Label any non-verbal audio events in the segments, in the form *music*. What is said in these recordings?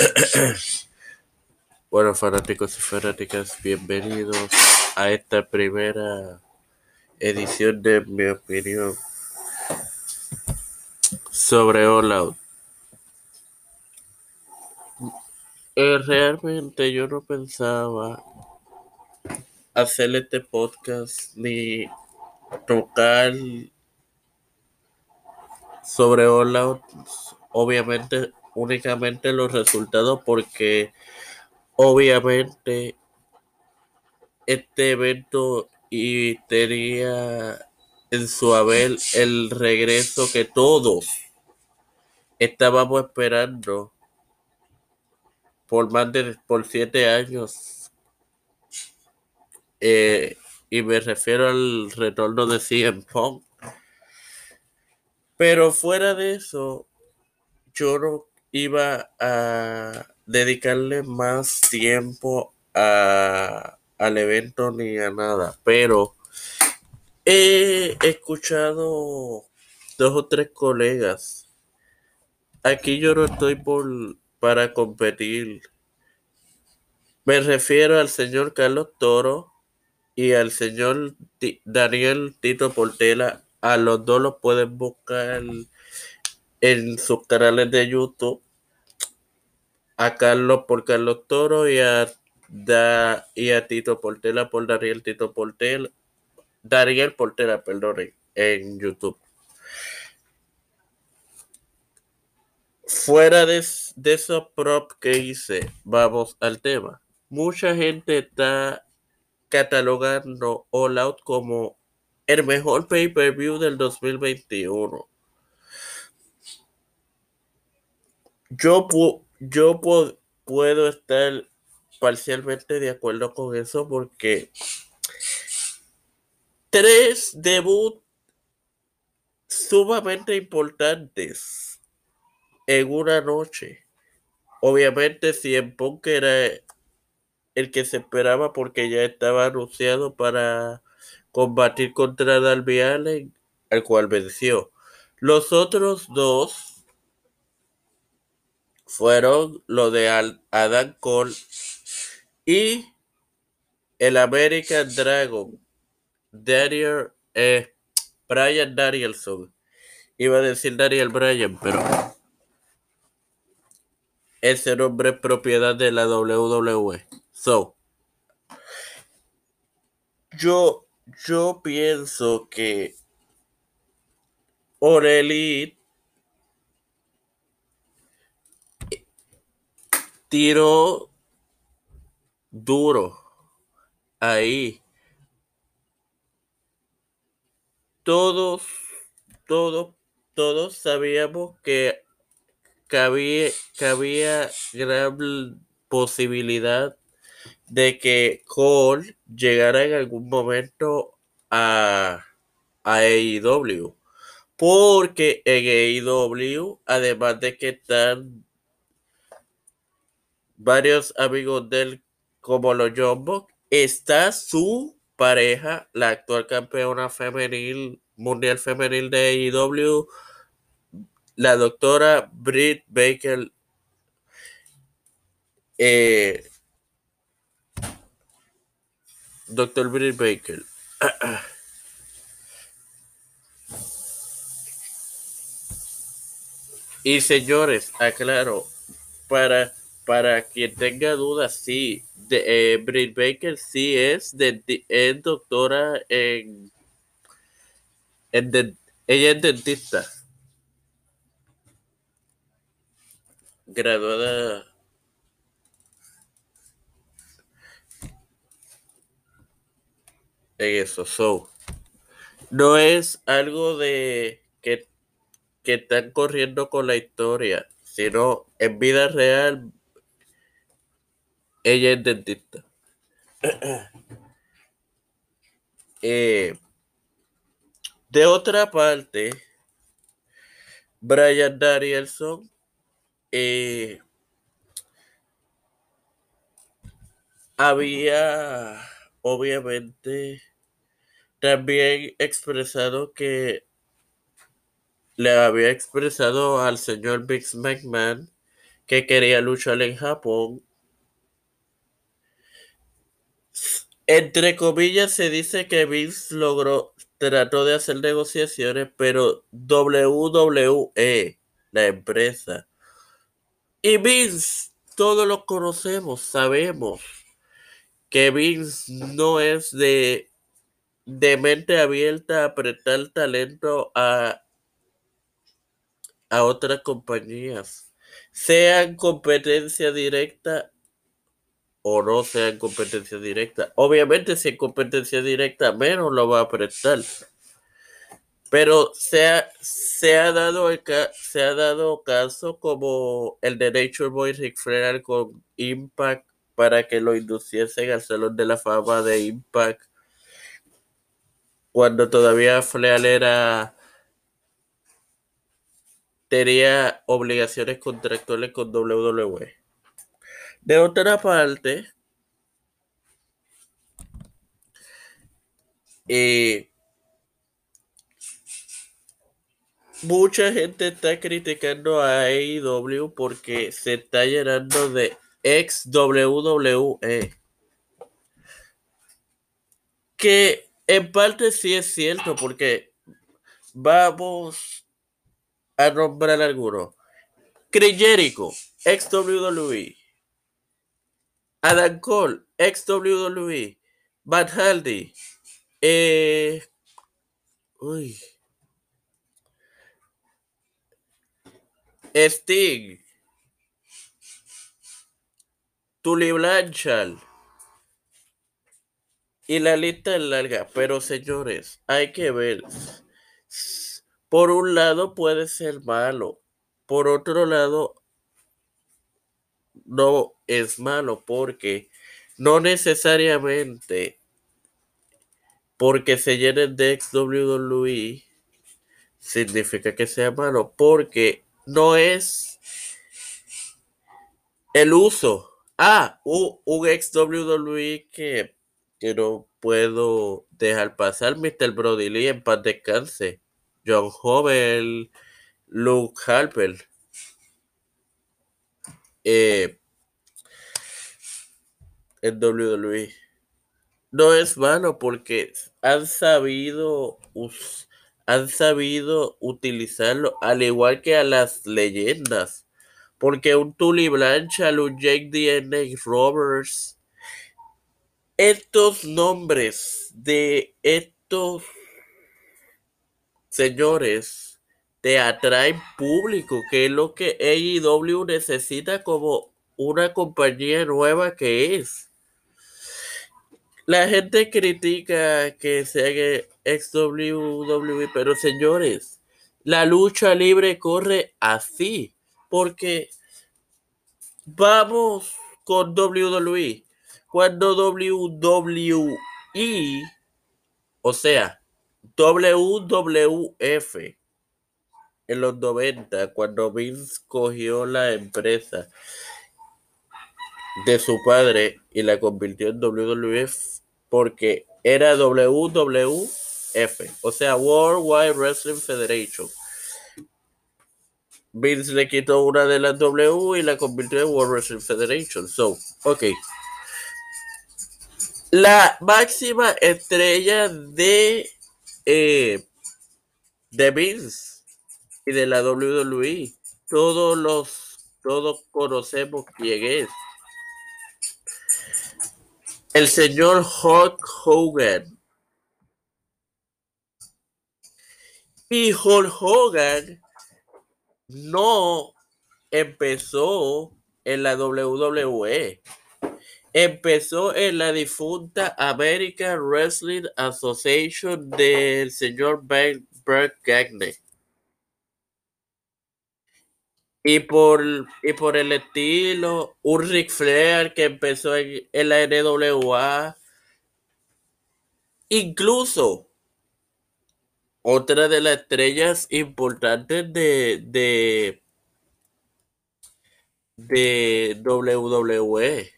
*coughs* Bueno, fanáticos y fanáticas, bienvenidos a esta primera edición de mi opinión sobre All Out. Eh, realmente yo no pensaba hacer este podcast ni tocar sobre All Out, obviamente únicamente los resultados porque obviamente este evento y tenía en su haber el regreso que todos estábamos esperando por más de por siete años. Eh, y me refiero al retorno de CM Punk. Pero fuera de eso yo no iba a dedicarle más tiempo a, al evento ni a nada, pero he escuchado dos o tres colegas. Aquí yo no estoy por para competir. Me refiero al señor Carlos Toro y al señor Daniel Tito Portela. A los dos los pueden buscar en sus canales de YouTube a Carlos por Carlos Toro y a, da, y a Tito Portela por Dariel Tito Portela. Dariel Portela, perdón, en YouTube. Fuera de, de props que hice, vamos al tema. Mucha gente está catalogando All Out como el mejor pay-per-view del 2021. Yo, yo puedo estar parcialmente de acuerdo con eso porque tres debuts sumamente importantes en una noche. Obviamente, si en Punk era el que se esperaba porque ya estaba anunciado para combatir contra Darby Allen, al cual venció. Los otros dos fueron lo de Adam Cole y el American Dragon, Daniel, eh, Brian Danielson. Iba a decir Daniel Bryan, pero ese nombre es propiedad de la WWE. So, yo, yo pienso que Orelite tiro duro ahí. Todos, todos, todos sabíamos que cabía, había gran posibilidad de que Cole llegara en algún momento a, a AEW. Porque en AEW, además de que están varios amigos de él, como los Jumbo, está su pareja, la actual campeona femenil, mundial femenil de AEW, la doctora Britt Baker. Eh, doctor Britt Baker. *clears throat* y señores, aclaro, para para quien tenga dudas, sí, de, eh, Britt Baker sí es, es doctora en, en ella es dentista. Graduada en eso, so. No es algo de que, que están corriendo con la historia, sino en vida real ella es dentista. *coughs* Eh, de otra parte, Brian Danielson eh, había obviamente también expresado que le había expresado al señor Bix McMahon que quería luchar en Japón. Entre comillas se dice que Vince logró, trató de hacer negociaciones, pero WWE, la empresa, y Vince, todos lo conocemos, sabemos que Vince no es de, de mente abierta a apretar talento a, a otras compañías, sean competencia directa o no sean competencia directa. Obviamente, si es competencia directa, menos lo va a prestar. Pero se ha, se ha, dado, se ha dado caso como el de Nature Boy Rick Flair con Impact para que lo induciesen al Salón de la Fama de Impact cuando todavía Flair era tenía obligaciones contractuales con WWE. De otra parte, eh, mucha gente está criticando a AEW porque se está llenando de ex WWE. Que en parte sí es cierto, porque vamos a nombrar algunos. Chris ex WWE. Adam Cole, ex WWE. Matt Hardy. Eh, uy. Sting. Tully Blanchard. Y la lista es larga, pero señores, hay que ver. Por un lado puede ser malo, por otro lado no es malo porque no necesariamente porque se llenen de ex WWE significa que sea malo, porque no es el uso. Ah, un, ex WWE que, que no puedo dejar pasar, Mr. Brody Lee en paz descanse. John Hovel, Luke Harper. Eh, en WWE. No es malo porque han sabido han sabido utilizarlo al igual que a las leyendas. Porque un Tully Blanchard, un Jake DNA Roberts, estos nombres de estos señores te atraen público, que es lo que AEW necesita como una compañía nueva que es. La gente critica que se haga ex WWE, pero señores, la lucha libre corre así, porque vamos con WWE. Cuando WWE, o sea, WWF, en los 90, cuando Vince cogió la empresa de su padre y la convirtió en WWF porque era WWF, o sea, World Wide Wrestling Federation. Vince le quitó una de las W y la convirtió en World Wrestling Federation. So, ok. La máxima estrella de, eh, de Vince y de la WWE. Todos los, todos conocemos quién es el señor Hulk Hogan. Y Hulk Hogan no empezó en la WWE. Empezó en la difunta American Wrestling Association del señor Bert Gagne. Y por, y por el estilo, un Ric Flair que empezó en, la NWA. Incluso otra de las estrellas importantes de, de, de WWE.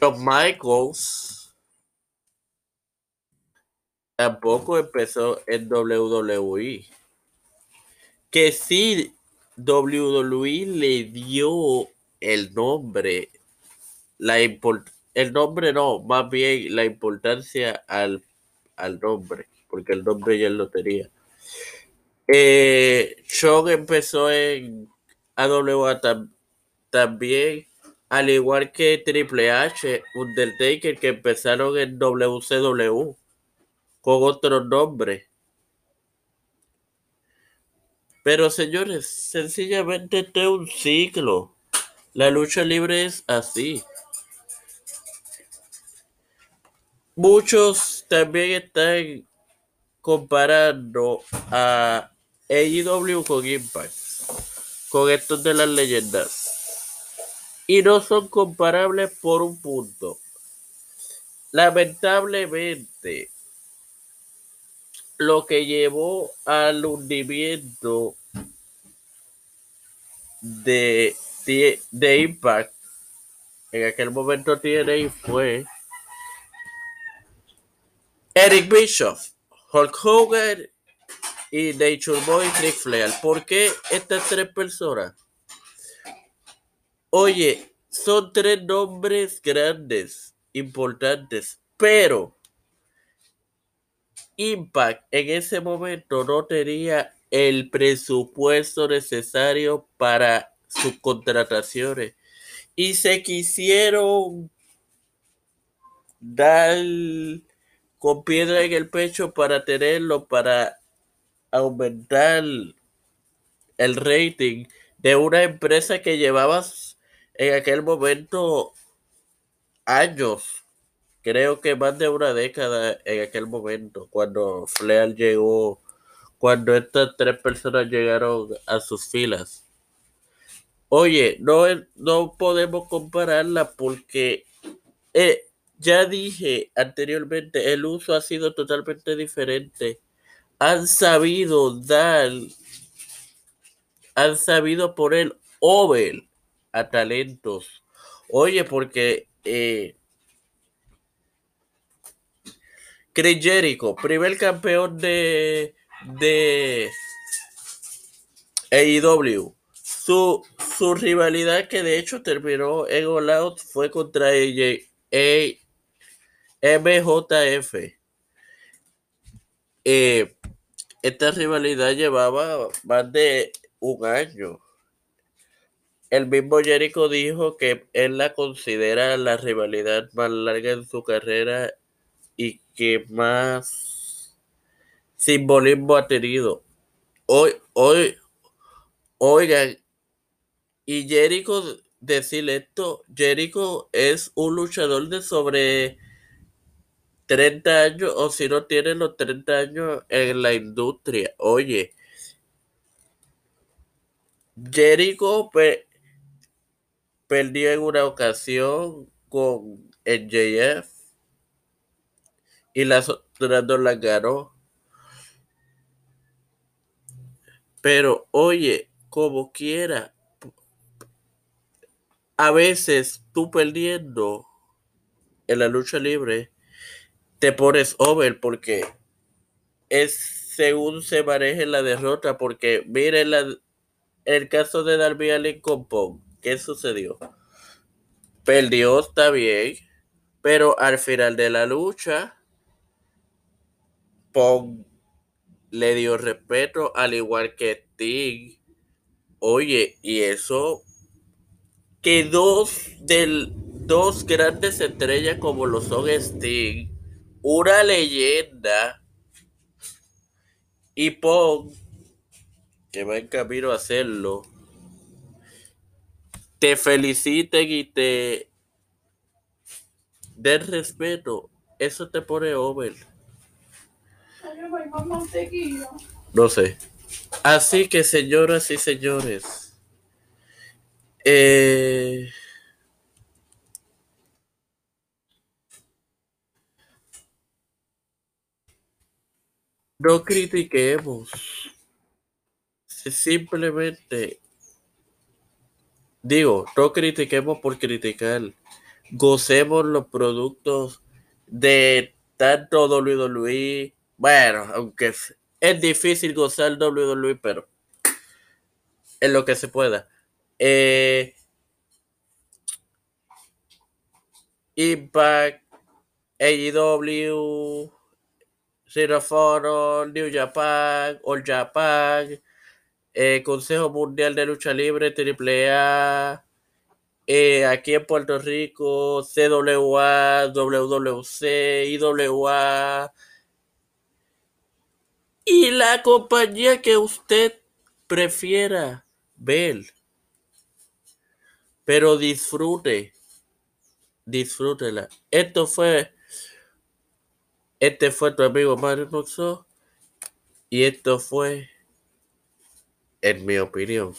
Shawn Michaels tampoco empezó en WWE. Que sí WWE le dio el nombre, la el nombre no, más bien la importancia al, al nombre, porque el nombre ya lo tenía. Eh, Sean empezó en AWA también, al igual que Triple H, Undertaker, que empezaron en WCW con otro nombre. Pero señores, sencillamente este es un ciclo. La lucha libre es así. Muchos también están comparando a AEW con Impact, con estos de las leyendas. Y no son comparables por un punto. Lamentablemente, lo que llevó al hundimiento de, de, Impact en aquel momento TNA fue Eric Bischoff, Hulk Hogan y Nature Boy Rick Flair. ¿Por qué estas tres personas? Oye, son tres nombres grandes, importantes, pero Impact en ese momento no tenía el presupuesto necesario para sus contrataciones. Y se quisieron dar con piedra en el pecho para tenerlo, para aumentar el rating de una empresa que llevaba en aquel momento años creo que más de una década en aquel momento, cuando Flair llegó, cuando estas tres personas llegaron a sus filas. Oye, no, no podemos compararla porque eh, ya dije anteriormente, el uso ha sido totalmente diferente. Han sabido dar, han sabido poner over a talentos. Oye, porque eh, Chris Jericho, primer campeón de, de AEW. Su, su rivalidad que de hecho terminó en All Out fue contra AJ, MJF. Eh, esta rivalidad llevaba más de un año. El mismo Jericho dijo que él la considera la rivalidad más larga en su carrera y que más simbolismo ha tenido. Hoy, hoy, oigan, y Jericho, decirle esto, Jericho es un luchador de sobre 30 años, o si no tiene los 30 años en la industria. Oye, Jericho perdió en una ocasión con el JF y las otras dos las ganó. Pero oye, como quiera, a veces tú perdiendo en la lucha libre, te pones over porque es según se maneje la derrota. Porque miren el caso de Darby Allin con Pong. ¿Qué sucedió? Perdió, está bien, pero al final de la lucha Pong le dio respeto al igual que Sting. Oye, y eso que dos del dos grandes estrellas como lo son Sting, una leyenda y Pong que va en camino a hacerlo, te feliciten y te den respeto, eso te pone over. No sé. Así que, señoras y señores, eh, no critiquemos. Simplemente digo, no critiquemos por criticar. Gocemos los productos de tanto WWE bueno, aunque es, difícil gozar WWE, pero en lo que se pueda. Eh, Impact, AEW, Zero Foro, New Japan, All Japan, eh, Consejo Mundial de Lucha Libre, AAA, eh, aquí en Puerto Rico, CWA, WWC, IWA, y la compañía que usted prefiera ver. Pero disfrute, disfrútela. Esto fue, este fue tu amigo Mario Moxo y esto fue, en mi opinión,